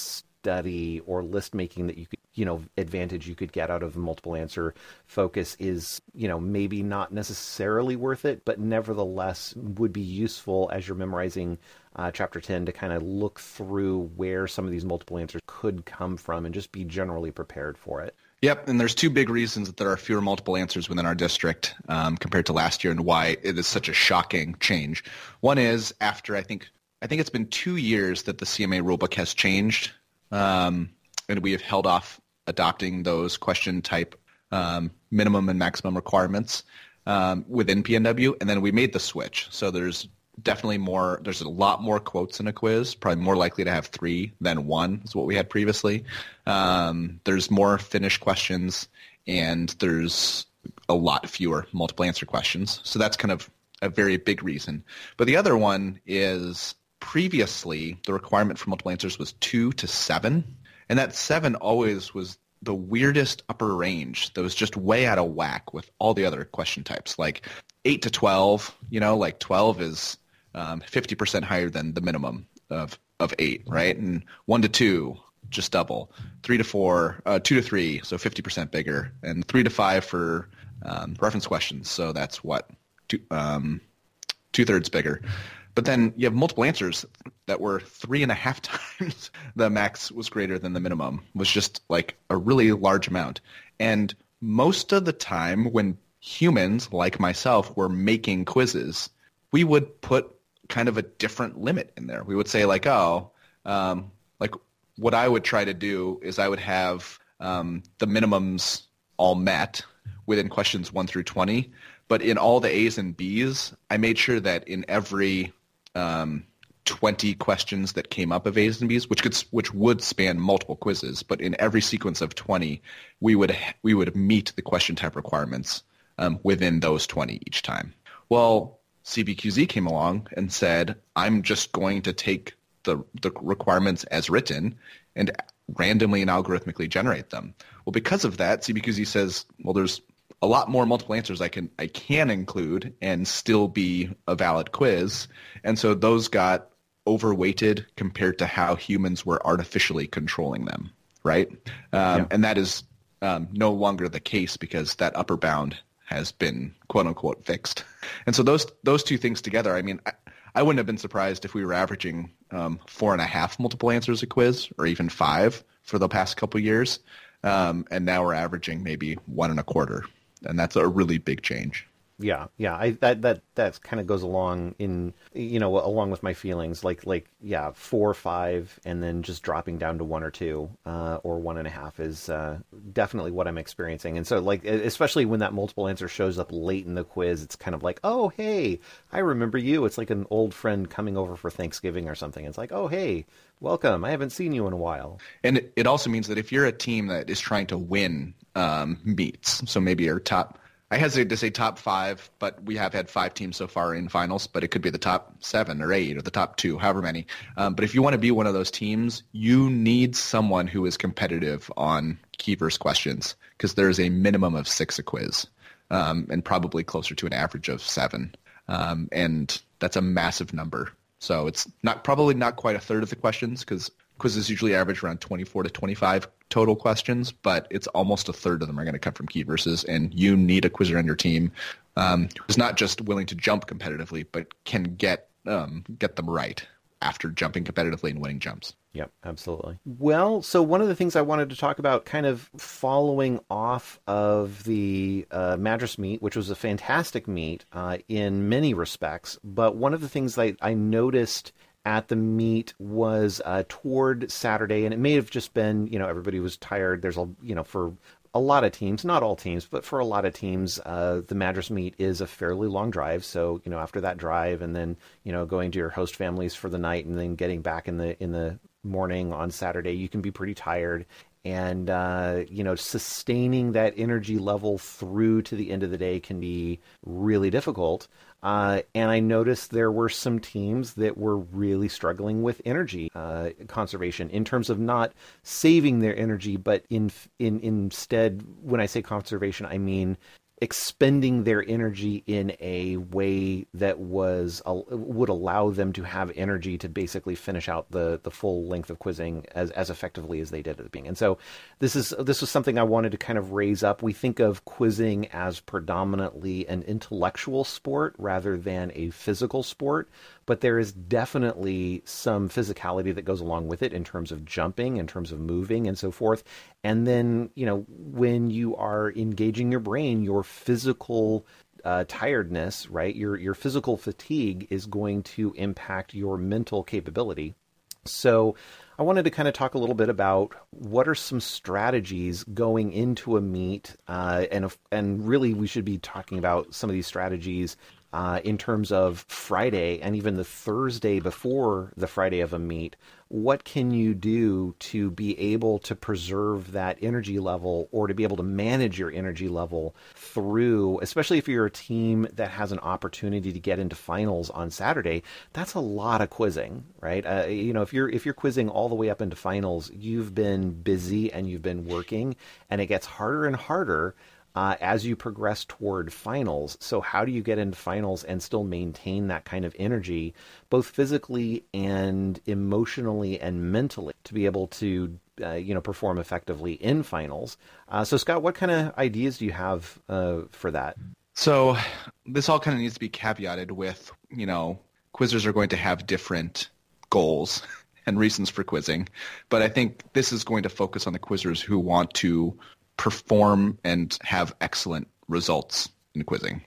study or list making that you could you know advantage you could get out of multiple answer focus is you know maybe not necessarily worth it but nevertheless would be useful as you're memorizing uh, chapter 10 to kind of look through where some of these multiple answers could come from and just be generally prepared for it Yep, and there's two big reasons that there are fewer multiple answers within our district um, compared to last year, and why it is such a shocking change. One is after I think I think it's been two years that the CMA rulebook has changed, um, and we have held off adopting those question type um, minimum and maximum requirements um, within PNW, and then we made the switch. So there's definitely more. There's a lot more quotes in a quiz. Probably more likely to have three than one is what we had previously. Um, there's more finished questions, and there's a lot fewer multiple answer questions. So that's kind of a very big reason. But the other one is previously the requirement for multiple answers was two to seven, and that seven always was the weirdest upper range that was just way out of whack with all the other question types. Like eight to twelve, you know, like twelve is um, fifty percent higher than the minimum of of eight, right? And one to two, just double. Three to four, uh, two to three, so fifty percent bigger, and three to five for um, reference questions. So that's what two um, two thirds bigger. But then you have multiple answers that were three and a half times the max was greater than the minimum. Was just like a really large amount. And most of the time when humans like myself were making quizzes, we would put kind of a different limit in there. We would say like, oh, um, like what I would try to do is I would have um, the minimums all met within questions 1 through 20. But in all the A's and B's, I made sure that in every um, 20 questions that came up of A's and B's, which could which would span multiple quizzes, but in every sequence of 20, we would we would meet the question type requirements um, within those 20 each time. Well, CBQZ came along and said, "I'm just going to take the the requirements as written and randomly and algorithmically generate them." Well, because of that, CBQZ says, "Well, there's a lot more multiple answers I can I can include and still be a valid quiz. And so those got overweighted compared to how humans were artificially controlling them, right? Um, yeah. And that is um, no longer the case because that upper bound has been quote unquote fixed. And so those those two things together, I mean, I, I wouldn't have been surprised if we were averaging um, four and a half multiple answers a quiz or even five for the past couple years. Um, and now we're averaging maybe one and a quarter and that's a really big change. Yeah, yeah, I that that that kind of goes along in you know along with my feelings like like yeah four or five and then just dropping down to one or two uh, or one and a half is uh, definitely what I'm experiencing. And so like especially when that multiple answer shows up late in the quiz it's kind of like oh hey I remember you. It's like an old friend coming over for Thanksgiving or something. It's like oh hey welcome. I haven't seen you in a while. And it also means that if you're a team that is trying to win um, meets. So maybe your top. I hesitate to say top five, but we have had five teams so far in finals. But it could be the top seven or eight or the top two, however many. Um, but if you want to be one of those teams, you need someone who is competitive on key verse questions because there is a minimum of six a quiz, um, and probably closer to an average of seven. Um, and that's a massive number. So it's not probably not quite a third of the questions because quizzes usually average around 24 to 25 total questions, but it's almost a third of them are going to come from key verses, and you need a quizzer on your team um, who's not just willing to jump competitively, but can get um, get them right after jumping competitively and winning jumps. Yep, absolutely. Well, so one of the things I wanted to talk about, kind of following off of the uh, Madras meet, which was a fantastic meet uh, in many respects, but one of the things that I noticed at the meet was uh, toward Saturday, and it may have just been, you know, everybody was tired. There's a, you know, for a lot of teams, not all teams, but for a lot of teams, uh, the Madras meet is a fairly long drive. So, you know, after that drive, and then, you know, going to your host families for the night, and then getting back in the in the morning on Saturday, you can be pretty tired. And uh, you know, sustaining that energy level through to the end of the day can be really difficult. Uh, and I noticed there were some teams that were really struggling with energy uh, conservation in terms of not saving their energy, but in, in instead, when I say conservation, I mean expending their energy in a way that was would allow them to have energy to basically finish out the the full length of quizzing as as effectively as they did at the beginning. And so this is this was something I wanted to kind of raise up. We think of quizzing as predominantly an intellectual sport rather than a physical sport, but there is definitely some physicality that goes along with it in terms of jumping, in terms of moving, and so forth. And then, you know, when you are engaging your brain, your physical uh, tiredness, right? Your your physical fatigue is going to impact your mental capability. So, I wanted to kind of talk a little bit about what are some strategies going into a meet, uh, and and really we should be talking about some of these strategies uh, in terms of Friday and even the Thursday before the Friday of a meet, what can you do to be able to preserve that energy level or to be able to manage your energy level through, especially if you're a team that has an opportunity to get into finals on Saturday? That's a lot of quizzing, right? Uh, you know, if you're if you're quizzing all the way up into finals, you've been busy and you've been working, and it gets harder and harder uh, as you progress toward finals. So, how do you get into finals and still maintain that kind of energy, both physically and emotionally and mentally, to be able to uh, you know perform effectively in finals? Uh, so, Scott, what kind of ideas do you have uh, for that? So, this all kind of needs to be caveated with you know quizzers are going to have different goals. And reasons for quizzing, but I think this is going to focus on the quizzers who want to perform and have excellent results in quizzing.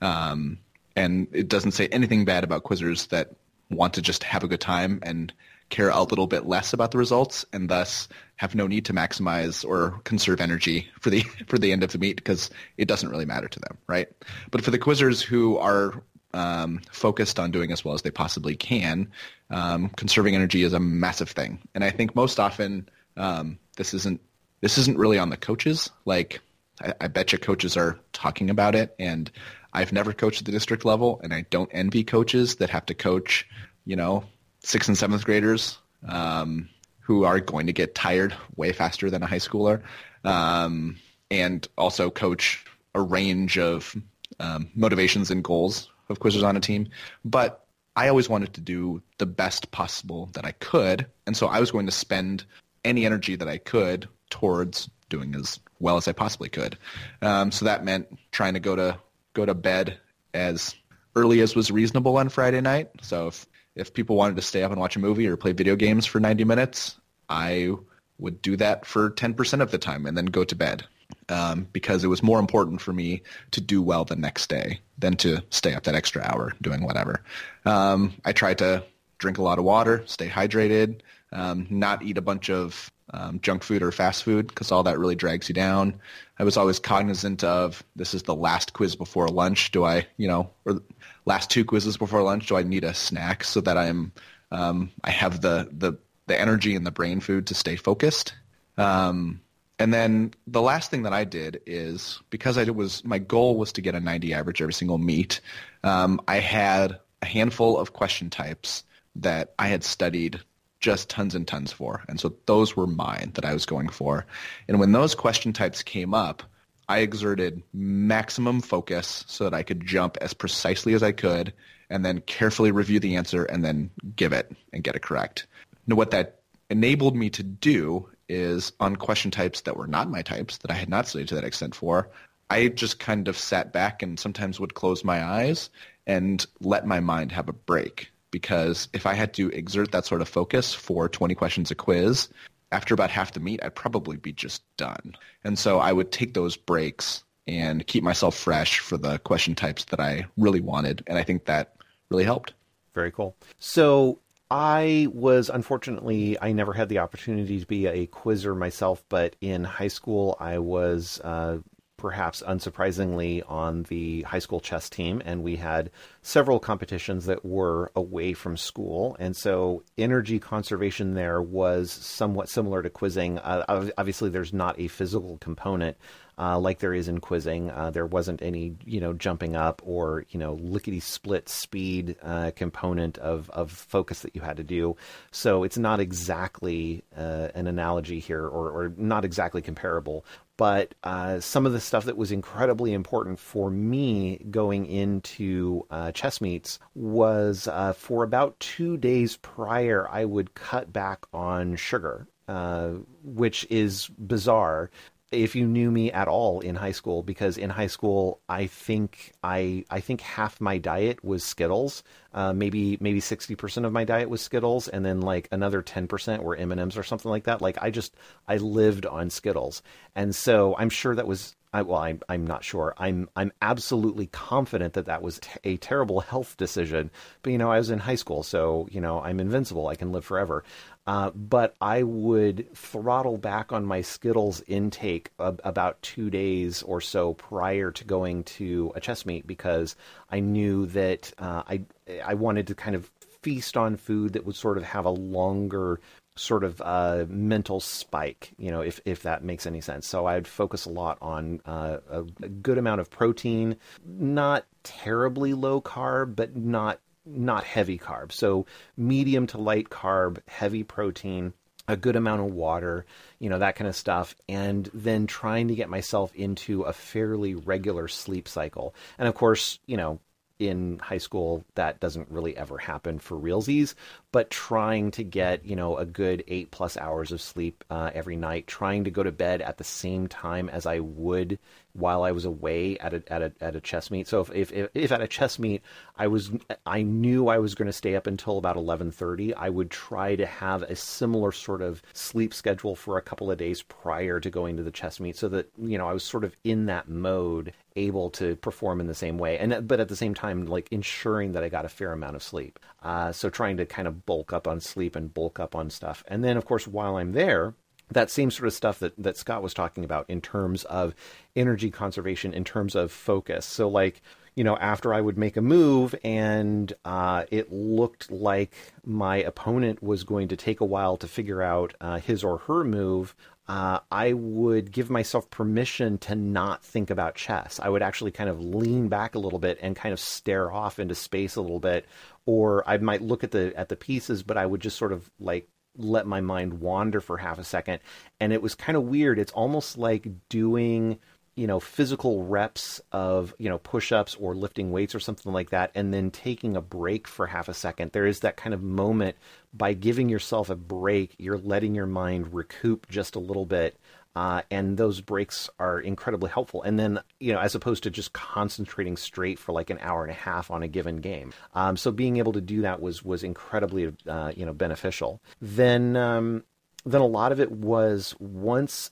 Um, and it doesn't say anything bad about quizzers that want to just have a good time and care a little bit less about the results and thus have no need to maximize or conserve energy for the for the end of the meet because it doesn't really matter to them, right? But for the quizzers who are um, focused on doing as well as they possibly can, um, conserving energy is a massive thing. And I think most often um, this isn't this isn't really on the coaches. Like, I, I bet you coaches are talking about it, and I've never coached at the district level, and I don't envy coaches that have to coach, you know, sixth and seventh graders um, who are going to get tired way faster than a high schooler, um, and also coach a range of um, motivations and goals of quizzers on a team. But I always wanted to do the best possible that I could, and so I was going to spend any energy that I could towards doing as well as I possibly could. Um, so that meant trying to go to go to bed as early as was reasonable on Friday night. So if if people wanted to stay up and watch a movie or play video games for 90 minutes, I would do that for 10% of the time and then go to bed um, because it was more important for me to do well the next day than to stay up that extra hour doing whatever. Um, I tried to drink a lot of water, stay hydrated, um, not eat a bunch of um, junk food or fast food because all that really drags you down. I was always cognizant of this is the last quiz before lunch. Do I, you know, or last two quizzes before lunch? Do I need a snack so that I'm um, I have the the the energy and the brain food to stay focused? Um, and then the last thing that I did is because I was my goal was to get a 90 average every single meet. Um, I had a handful of question types that I had studied just tons and tons for. And so those were mine that I was going for. And when those question types came up, I exerted maximum focus so that I could jump as precisely as I could and then carefully review the answer and then give it and get it correct. Now what that enabled me to do is on question types that were not my types that I had not studied to that extent for, I just kind of sat back and sometimes would close my eyes and let my mind have a break because if I had to exert that sort of focus for 20 questions a quiz, after about half the meet, I'd probably be just done. And so I would take those breaks and keep myself fresh for the question types that I really wanted. And I think that really helped. Very cool. So I was unfortunately I never had the opportunity to be a quizzer myself, but in high school I was uh, perhaps unsurprisingly, on the high school chess team, and we had several competitions that were away from school. And so energy conservation there was somewhat similar to quizzing. Uh, obviously, there's not a physical component uh, like there is in quizzing. Uh, there wasn't any, you know, jumping up or you know lickety split speed uh, component of of focus that you had to do. So it's not exactly uh, an analogy here, or, or not exactly comparable. But uh, some of the stuff that was incredibly important for me going into uh, chess meets was for about two days prior, I would cut back on sugar. Uh, which is bizarre if you knew me at all in high school because in high school I think I I think half my diet was Skittles, uh, maybe maybe sixty percent of my diet was Skittles, and then like another ten percent were M and M's or something like that. Like I just I lived on Skittles, and so I'm sure that was I, well, I'm, I'm not sure. I'm, I'm absolutely confident that that was t- a terrible health decision. But, you know, I was in high school, so, you know, I'm invincible. I can live forever. Uh, but I would throttle back on my Skittles intake ab- about two days or so prior to going to a chess meet because I knew that uh, I, I wanted to kind of feast on food that would sort of have a longer sort of uh, mental spike, you know, if if that makes any sense. So I'd focus a lot on uh, a, a, good amount of protein, not terribly low carb, but not not heavy carb. So medium to light carb, heavy protein. A good amount of water, you know, that kind of stuff, and then trying to get myself into a fairly regular sleep cycle. And of course, you know, in high school that doesn't really ever happen for realsies but trying to get you know a good eight plus hours of sleep uh, every night trying to go to bed at the same time as i would while I was away at a at a at a chess meet. So if if if at a chess meet I was I knew I was going to stay up until about 11:30, I would try to have a similar sort of sleep schedule for a couple of days prior to going to the chess meet so that you know I was sort of in that mode able to perform in the same way and but at the same time like ensuring that I got a fair amount of sleep. Uh, so trying to kind of bulk up on sleep and bulk up on stuff. And then of course while I'm there that same sort of stuff that, that Scott was talking about in terms of energy conservation, in terms of focus. So, like, you know, after I would make a move and uh, it looked like my opponent was going to take a while to figure out uh, his or her move, uh, I would give myself permission to not think about chess. I would actually kind of lean back a little bit and kind of stare off into space a little bit, or I might look at the at the pieces, but I would just sort of like let my mind wander for half a second. And it was kind of weird. It's almost like doing you know physical reps of you know push-ups or lifting weights or something like that and then taking a break for half a second there is that kind of moment by giving yourself a break you're letting your mind recoup just a little bit uh, and those breaks are incredibly helpful. And then, you know, as opposed to just concentrating straight for like an hour and a half on a given game. Um, so being able to do that was was incredibly, uh, you know, beneficial. Then, um, then a lot of it was once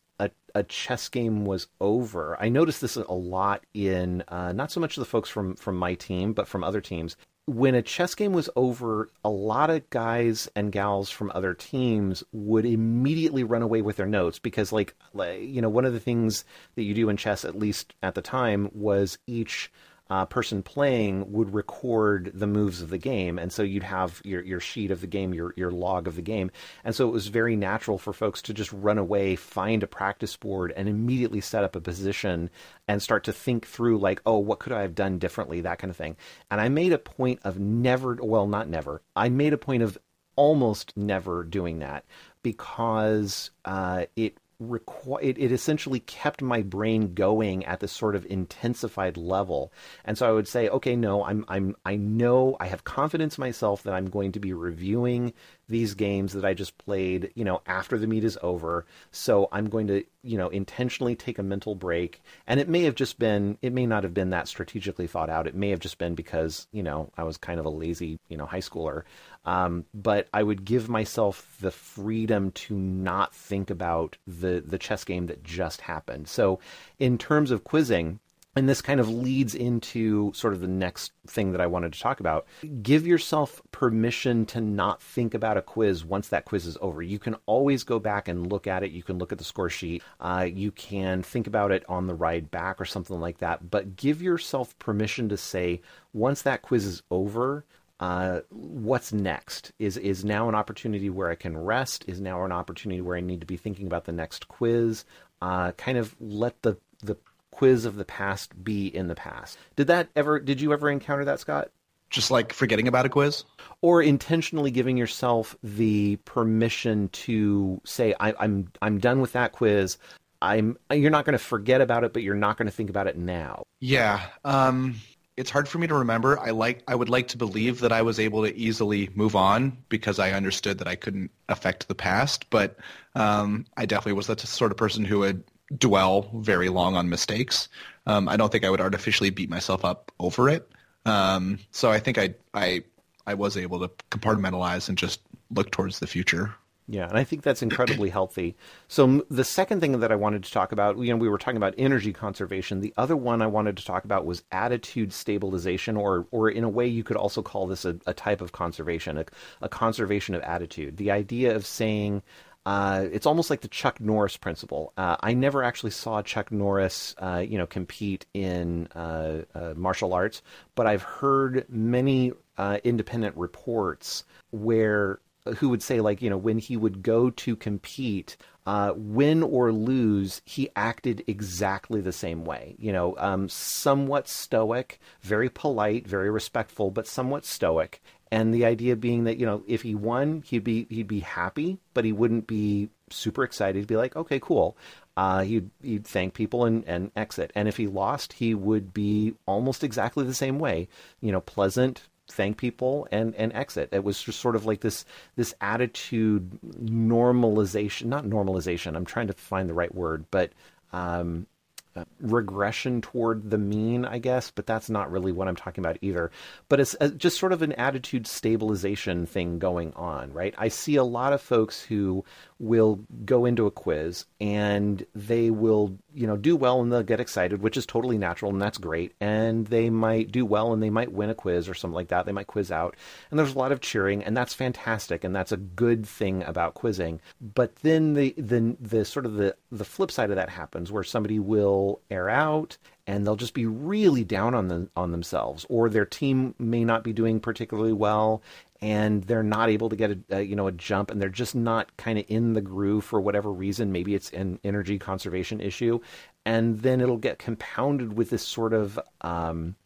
a, chess game was over. I noticed this a lot in uh, not so much the folks from from my team, but from other teams when a chess game was over, a lot of guys and gals from other teams would immediately run away with their notes because, like, like, you know, one of the things that you do in chess, at least at the time, was each uh, person playing would record the moves of the game, and so you'd have your your sheet of the game, your your log of the game, and so it was very natural for folks to just run away, find a practice board, and immediately set up a position and start to think through like, oh, what could I have done differently, that kind of thing. And I made a point of never, well, not never. I made a point of almost never doing that because uh, it requ- it, it essentially kept my brain going at this sort of intensified level. And so I would say, okay, no, I'm I'm I know I have confidence myself that I'm going to be reviewing these games that I just played, you know, after the meet is over. So I'm going to, you know, intentionally take a mental break. And it may have just been, it may not have been that strategically thought out. It may have just been because, you know, I was kind of a lazy, you know, high schooler. Um, but I would give myself the freedom to not think about the the chess game that just happened. So, in terms of quizzing, and this kind of leads into sort of the next thing that I wanted to talk about. Give yourself permission to not think about a quiz once that quiz is over. You can always go back and look at it. You can look at the score sheet. Uh, you can think about it on the ride back or something like that. But give yourself permission to say, once that quiz is over, uh, what's next is is now an opportunity where I can rest. Is now an opportunity where I need to be thinking about the next quiz. Uh, kind of let the quiz of the past be in the past. Did that ever? Did you ever encounter that, Scott? Just like forgetting about a quiz, or intentionally giving yourself the permission to say, I, "I'm I'm done with that quiz." I'm you're not going to forget about it, but you're not going to think about it now. Yeah. Um, it's hard for me to remember. I like I would like to believe that I was able to easily move on because I understood that I couldn't affect the past, but um, I definitely was the sort of person who would dwell very long on mistakes. Um, I don't think I would artificially beat myself up over it. Um, so I think I I I was able to compartmentalize and just look towards the future. Yeah, and I think that's incredibly healthy. So the second thing that I wanted to talk about, you know, we were talking about energy conservation. The other one I wanted to talk about was attitude stabilization, or or in a way you could also call this a, a type of conservation, a, a conservation of attitude. The idea of saying, uh, it's almost like the Chuck Norris principle. Uh, I never actually saw Chuck Norris, uh, you know, compete in uh, uh, martial arts, but I've heard many uh, independent reports where who would say like you know when he would go to compete win or lose he acted exactly the same way you know um, somewhat stoic very polite very respectful but somewhat stoic and the idea being that you know if he won he'd be he'd be happy but he wouldn't be super excited he'd be like okay cool uh, he'd, he'd thank people and, and exit. And if he lost, he would be almost exactly the same way. You know, pleasant, thank people and and exit. It was just sort of like this this attitude normalization, not normalization. I'm trying to find the right word, but um, regression toward the mean, I guess, but that's not really what I'm talking about either. But it's uh, just sort of an attitude stabilization thing going on, right? I see a lot of folks who will go into a quiz and they will, you know, do well and they'll get excited, which is totally natural and that's great. And they might do well and they might win a quiz or something like that. They might quiz out. And there's a lot of cheering and that's fantastic and that's a good thing about quizzing. But then the the the sort of the the flip side of that happens where somebody will err out and they'll just be really down on them on themselves or their team may not be doing particularly well and they're not able to get a, a, you know a jump and they're just not kind of in the groove for whatever reason. Maybe it's an energy conservation issue and then it'll get compounded with this sort of um,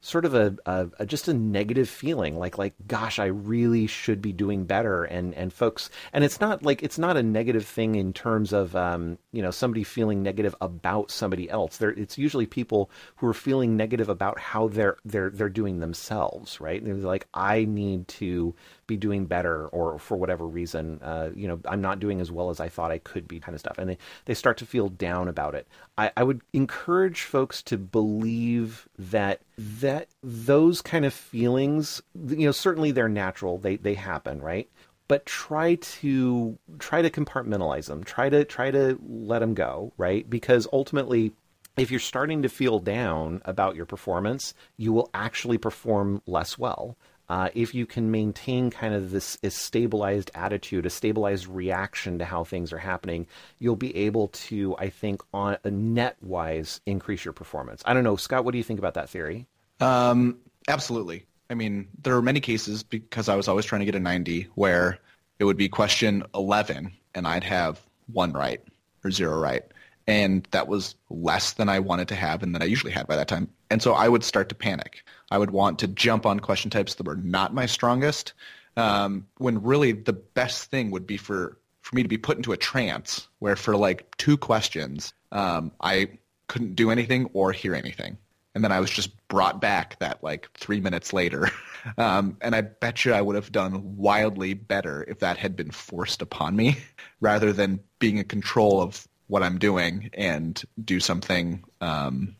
sort of a, a, a, just a negative feeling like like gosh i really should be doing better. And and folks and it's not like it's not a negative thing in terms of um, you know somebody feeling negative about somebody else. There it's usually people who are feeling negative about how they're they're they're doing themselves right? And they're like i need to be doing better or for whatever reason uh, you know i'm not doing as well as i thought i could be kind of stuff and they they start to feel down about it i, I would encourage folks to believe that that those kind of feelings, you know, certainly they're natural. They they happen, right? But try to try to compartmentalize them. Try to try to let them go, right? Because ultimately if you're starting to feel down about your performance, you will actually perform less well. Uh, if you can maintain kind of this, this stabilized attitude, a stabilized reaction to how things are happening, you'll be able to, I think, on a net wise, increase your performance. I don't know, Scott. What do you think about that theory? Um, absolutely. I mean, there are many cases because I was always trying to get a 90 where it would be question 11 and I'd have one right or zero right. And that was less than I wanted to have and that I usually had by that time. And so I would start to panic. I would want to jump on question types that were not my strongest, um, when really the best thing would be for, for me to be put into a trance where for like two questions, um, I couldn't do anything or hear anything. And then I was just brought back that like three minutes later. Um, and I bet you I would have done wildly better if that had been forced upon me rather than being in control of what I'm doing and do something um,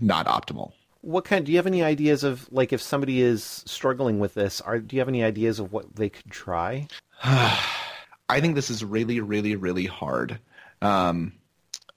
not optimal what kind do you have any ideas of like if somebody is struggling with this are do you have any ideas of what they could try? I think this is really really really hard. Um,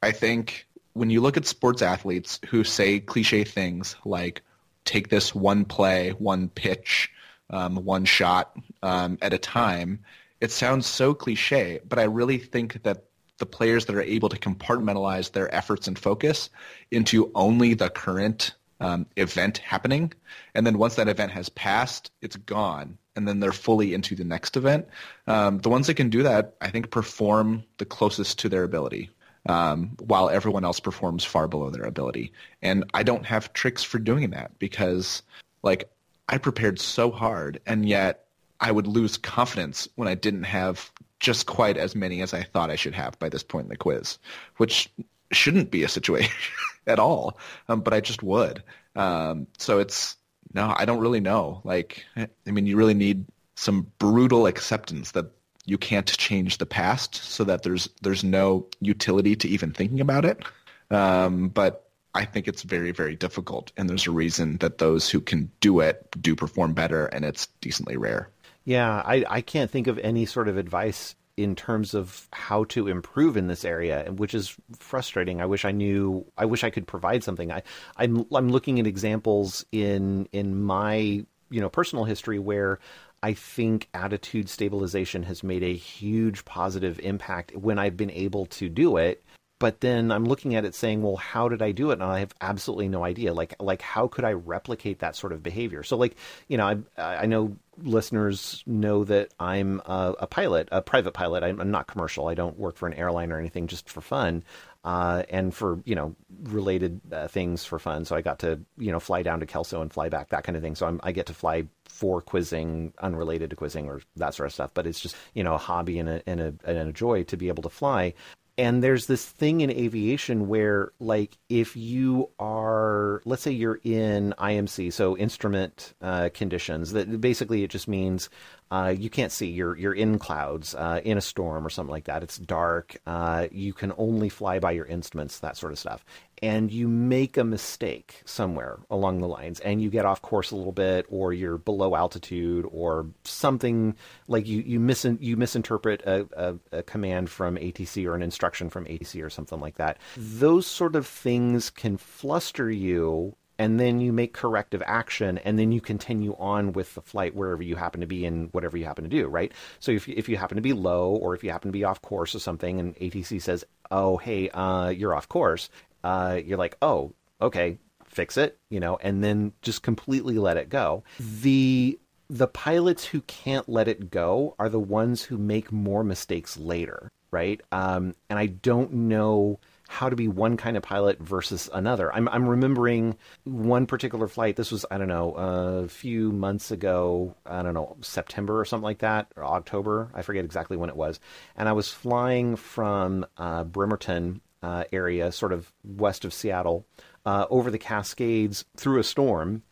i think when you look at sports athletes who say cliche things like take this one play one pitch um, one shot um, at a time it sounds so cliche but i really think that the players that are able to compartmentalize their efforts and focus into only the current um, event happening. And then once that event has passed, it's gone. And then they're fully into the next event. Um, the ones that can do that, I think, perform the closest to their ability. Um, while everyone else performs far below their ability. And I don't have tricks for doing that because, like, I prepared so hard, and yet I would lose confidence when I didn't have just quite as many as I thought I should have by this point in the quiz, which shouldn't be a situation at all, um, but I just would. Um, so it's no, I don't really know. Like, I mean, you really need some brutal acceptance that you can't change the past, so that there's there's no utility to even thinking about it. Um, but I think it's very very difficult, and there's a reason that those who can do it do perform better, and it's decently rare. Yeah, I I can't think of any sort of advice in terms of how to improve in this area, which is frustrating. I wish I knew. I wish I could provide something. I, I'm I'm looking at examples in in my you know personal history where I think attitude stabilization has made a huge positive impact when I've been able to do it but then I'm looking at it saying, well, how did I do it? And I have absolutely no idea. Like, like how could I replicate that sort of behavior? So, like, you know, I, I know listeners know that I'm a, a pilot, a private pilot. I'm, I'm, not commercial. I don't work for an airline or anything, just for fun, uh, and for you know related uh, things for fun. So I got to you know fly down to Kelso and fly back, that kind of thing. So I'm, I get to fly for quizzing, unrelated to quizzing or that sort of stuff. But it's just you know a hobby and a and a, and a joy to be able to fly and there's this thing in aviation where like if you are let's say you're in imc so instrument uh, conditions that basically it just means uh, you can't see. You're you're in clouds, uh, in a storm or something like that. It's dark. Uh, you can only fly by your instruments, that sort of stuff. And you make a mistake somewhere along the lines, and you get off course a little bit, or you're below altitude, or something like you you mis you misinterpret a, a, a command from ATC or an instruction from ATC or something like that. Those sort of things can fluster you and then you make corrective action and then you continue on with the flight wherever you happen to be and whatever you happen to do right? So if, if you happen to be low or if you happen to be off course or something and atc says oh hey uh, you're off course uh, you're like oh okay fix it you know and then just completely let it go. The the pilots who can't let it go are the ones who make more mistakes later right? Um, and i don't know how to be one kind of pilot versus another. I'm I'm remembering one particular flight. This was I don't know a few months ago. I don't know September or something like that or October. I forget exactly when it was. And I was flying from uh, Bremerton uh, area, sort of west of Seattle, uh, over the Cascades through a storm.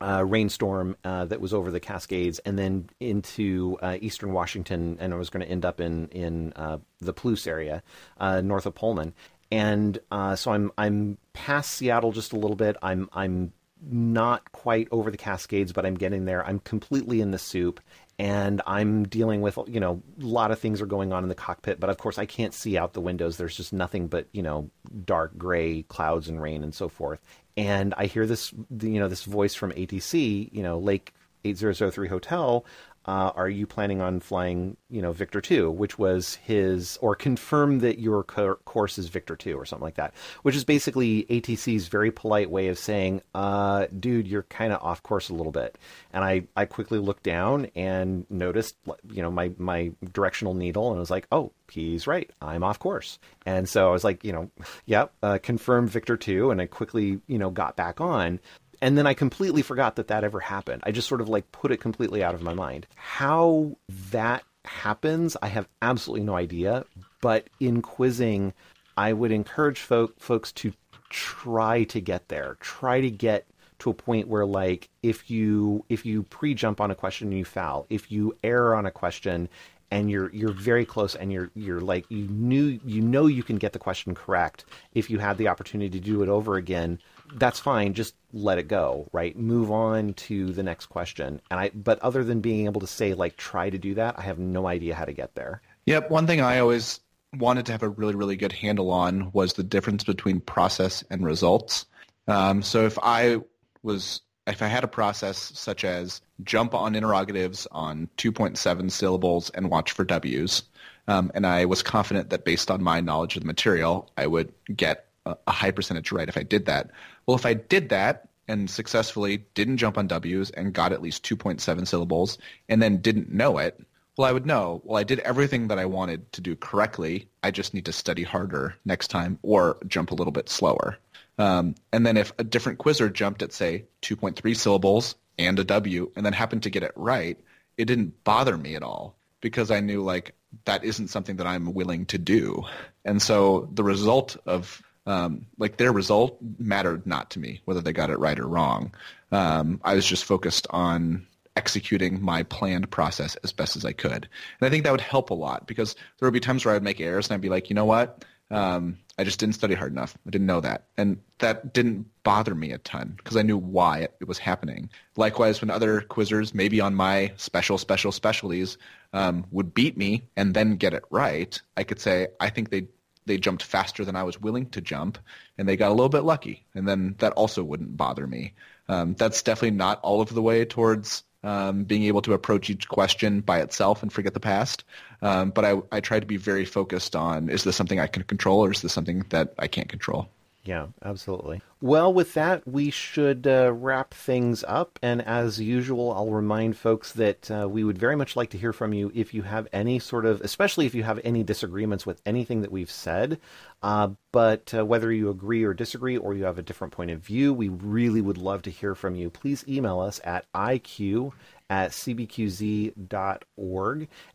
Uh, rainstorm uh, that was over the Cascades, and then into uh, eastern Washington, and I was going to end up in in uh, the Palouse area, uh, north of Pullman and uh, so I'm I'm past Seattle just a little bit. I'm I'm not quite over the Cascades, but I'm getting there. I'm completely in the soup, and I'm dealing with you know a lot of things are going on in the cockpit, but of course I can't see out the windows. There's just nothing but you know dark gray clouds and rain and so forth. And I hear this you know this voice from ATC, you know Lake 8003 Hotel uh, are you planning on flying, you know, Victor 2, which was his, or confirm that your co- course is Victor 2 or something like that, which is basically ATC's very polite way of saying, uh, dude, you're kind of off course a little bit. And I, I quickly looked down and noticed, you know, my, my directional needle and I was like, oh, he's right. I'm off course. And so I was like, you know, yep, uh, confirm Victor 2. And I quickly, you know, got back on and then I completely forgot that that ever happened. I just sort of like put it completely out of my mind. How that happens, I have absolutely no idea. But in quizzing, I would encourage folk, folks to try to get there. Try to get to a point where like if you if you pre-jump on a question and you foul, if you err on a question and you're you're very close and you're you're like you knew you know you can get the question correct if you had the opportunity to do it over again that's fine. Just let it go, right? Move on to the next question. And I, but other than being able to say like try to do that, I have no idea how to get there. Yep. One thing I always wanted to have a really really good handle on was the difference between process and results. Um, so if I was if I had a process such as jump on interrogatives on 2.7 syllables and watch for W's, um, and I was confident that based on my knowledge of the material, I would get a, high percentage right if I did that. Well, if I did that and successfully didn't jump on W's and got at least 2.7 syllables and then didn't know it, well, I would know, well, I did everything that I wanted to do correctly. I just need to study harder next time or jump a little bit slower. Um, and then if a different quizzer jumped at, say, 2.3 syllables and a W and then happened to get it right, it didn't bother me at all because I knew, like, that isn't something that I'm willing to do. And so the result of um, like their result mattered not to me whether they got it right or wrong. Um, I was just focused on executing my planned process as best as I could, and I think that would help a lot because there would be times where I'd make errors and I'd be like, you know what, um, I just didn't study hard enough. I didn't know that, and that didn't bother me a ton because I knew why it, it, was happening. Likewise, when other quizzers, maybe on my special, special specialties, um, would beat me and then get it right, I could say, I think they they jumped faster than I was willing to jump, and they got a little bit lucky, and then that also wouldn't bother me. Um, that's definitely not all of the way towards um, being able to approach each question by itself and forget the past. Um, but I, I try to be very focused on, is this something I can control or is this something that I can't control? Yeah, absolutely. Well, with that, we should uh, wrap things up. And as usual, I'll remind folks that uh, we would very much like to hear from you if you have any sort of, especially if you have any disagreements with anything that we've said. Uh, but uh, whether you agree or disagree or you have a different point of view, we really would love to hear from you. Please email us at iq at cbqz.org.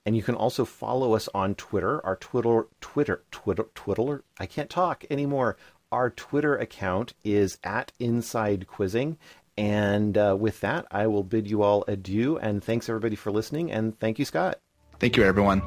And you can also follow us on Twitter. Our Twitter, Twitter, Twitter, Twitter, I can't talk anymore. Our Twitter account is at Inside Quizzing. And uh, with that, I will bid you all adieu. And thanks everybody for listening. And thank you, Scott. Thank you, everyone.